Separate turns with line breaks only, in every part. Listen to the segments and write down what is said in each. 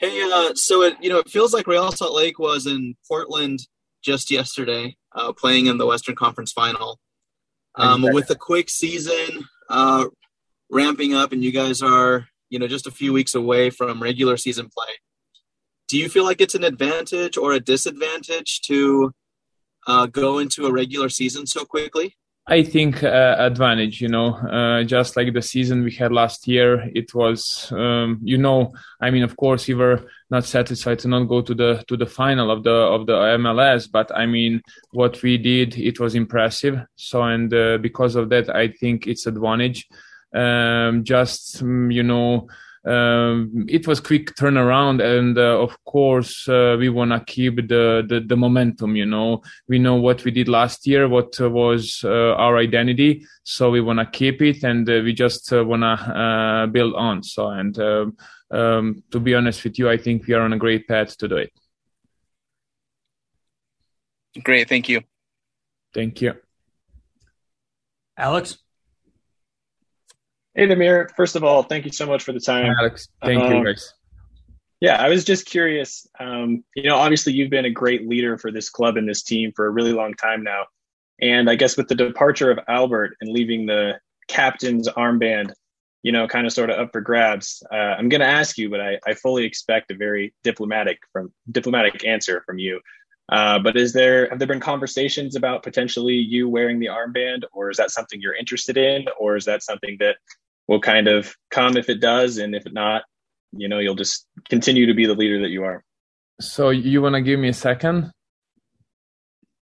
Hey, uh, so it you know it feels like Real Salt Lake was in Portland just yesterday, uh, playing in the Western Conference Final. Um, with a quick season uh, ramping up, and you guys are you know just a few weeks away from regular season play. Do you feel like it's an advantage or a disadvantage to uh, go into a regular season so quickly?
I think uh, advantage, you know, uh, just like the season we had last year, it was, um, you know, I mean, of course, we were not satisfied to not go to the to the final of the of the MLS, but I mean, what we did, it was impressive. So, and uh, because of that, I think it's advantage. Um, just mm, you know, um, it was quick turnaround and uh, of course uh, we want to keep the, the, the momentum you know. We know what we did last year what uh, was uh, our identity so we want to keep it and uh, we just uh, want to build on. So and um, um, to be honest with you i think we are on a great path to do it.
Great thank you.
Thank you.
Alex
Hey, Damir. First of all, thank you so much for the time.
Alex, thank um, you, guys.
Yeah, I was just curious. Um, you know, obviously, you've been a great leader for this club and this team for a really long time now. And I guess with the departure of Albert and leaving the captain's armband, you know, kind of sort of up for grabs, uh, I'm going to ask you, but I, I fully expect a very diplomatic from diplomatic answer from you. Uh, but is there have there been conversations about potentially you wearing the armband, or is that something you're interested in, or is that something that will kind of come if it does, and if not, you know, you'll just continue to be the leader that you are.
So you want to give me a second?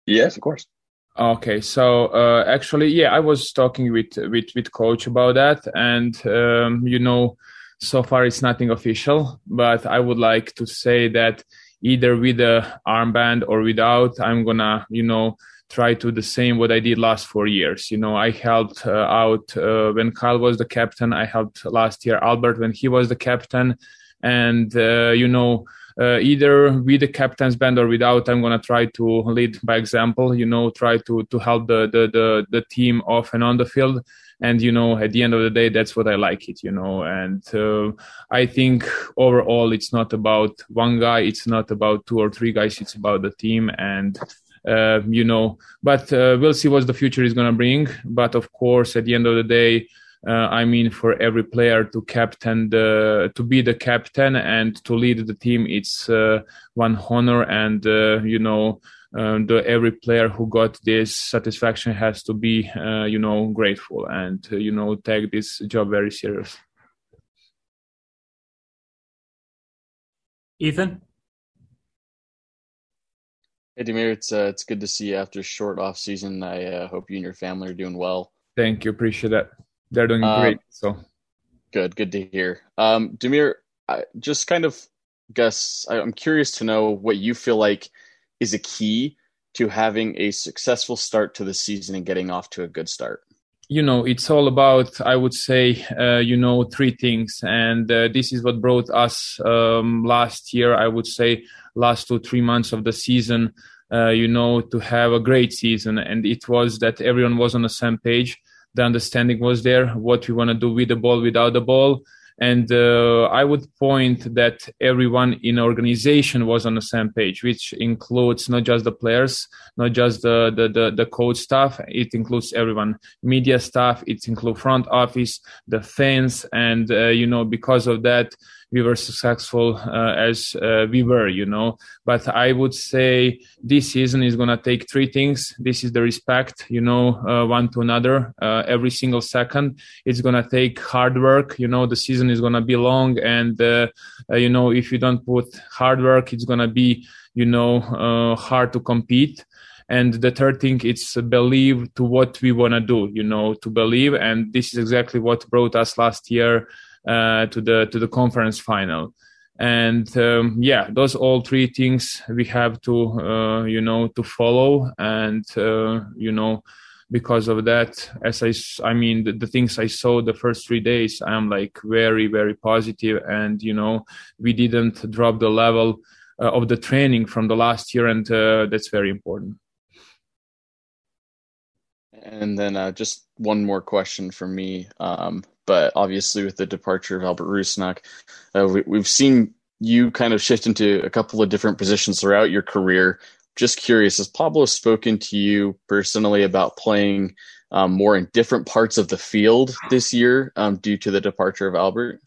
Yes, of course.
Okay, so uh, actually, yeah, I was talking with with with coach about that, and um, you know, so far it's nothing official, but I would like to say that either with the armband or without, I'm gonna, you know, try to the same what I did last four years. You know, I helped uh, out uh, when Kyle was the captain. I helped last year Albert when he was the captain, and uh, you know. Uh, either with the captain's band or without, I'm gonna try to lead by example. You know, try to to help the the the, the team off and on the field and you know at the end of the day that's what i like it you know and uh, i think overall it's not about one guy it's not about two or three guys it's about the team and uh, you know. But uh, we'll see what the future is going to bring. But of course at the end of the day uh, I mean, for every player to captain the, to be the captain and to lead the team, it's uh, one honor. And uh, you know, um, the every player who got this satisfaction has to be you know grateful and you know take this job very serious.
Ethan
hey Damir, it's uh, it's good to see you after a short off season. I uh, hope you and your family are doing well.
Thank you. Appreciate that. They're doing um, great so.
Good. Good to hear. Um Damir, I just kind of guess i'm curious to know what you feel like is a key to having a successful start to the season and getting off to a good start?
You know, it's all about, I would say, uh, you know, three things. And uh, this is what brought us um, last year, I would say, last two, three months of the season, uh, you know, to have a great season. And it was that everyone was on the same page. The understanding was there, what we want to do with the ball, without the ball and uh, i would point that everyone in organization was on the same page which includes not just the players not just the the the, the coach staff it includes everyone. Media staff it includes front office the fans and uh, you know because of that we were successful uh, as uh, we were, you know. But I would say this season is gonna take three things. This is the respect, you know, uh, one to another uh, every single second. It's gonna take hard work. You know, the season is gonna be long, and uh, uh, you know, if you don't put hard work, it's gonna be, you know, hard to compete and the third thing it's believe to what we want to do you know to believe and this is exactly what brought us last year uh, to the to the conference final. And um, yeah those all three things we have to uh, you know to follow. And uh, you know because of that as i i mean the, the, things i saw the first three days i'm like very very positive. And you know we didn't drop the level uh, of the training from the last year. And uh, that's very important.
And then uh, just one more question for me. Um, but obviously, with the departure of Albert Rusnak, uh, we, have seen you kind of shift into a couple of different positions throughout your career. Just curious, has Pablo spoken to you personally about playing um, more in different parts of the field this year um, due to the departure of Albert?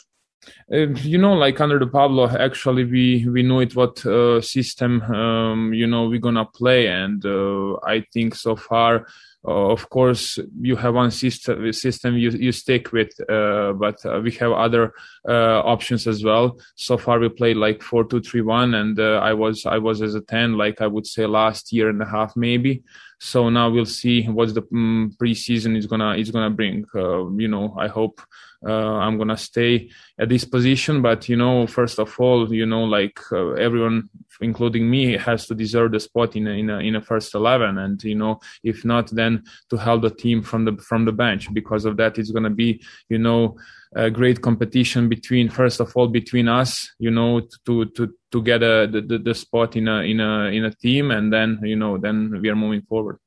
Uh, you know, like under the Pablo, actually, we we know it what uh, system um, you know we're gonna play, and uh, I think so far uh, of course, you have one system, system you, you stick with, uh, but uh, we have other options as well. So far, we played like four two three one, and I was I was as a ten, like I would say last year and a half maybe. So now we'll see what the um, preseason is gonna is gonna bring. you know, I hope uh, I'm gonna stay at this position. But you know, first of all, you know, like uh, everyone, including me, has to deserve the spot in a, in a, in a first eleven, and you know, if not, then to help the team from the from the bench. Because of that, it's gonna be you know a great competition between first of all between us, you know, to to to get a the, the, the spot in a in a in a team, and then you know then we are moving forward.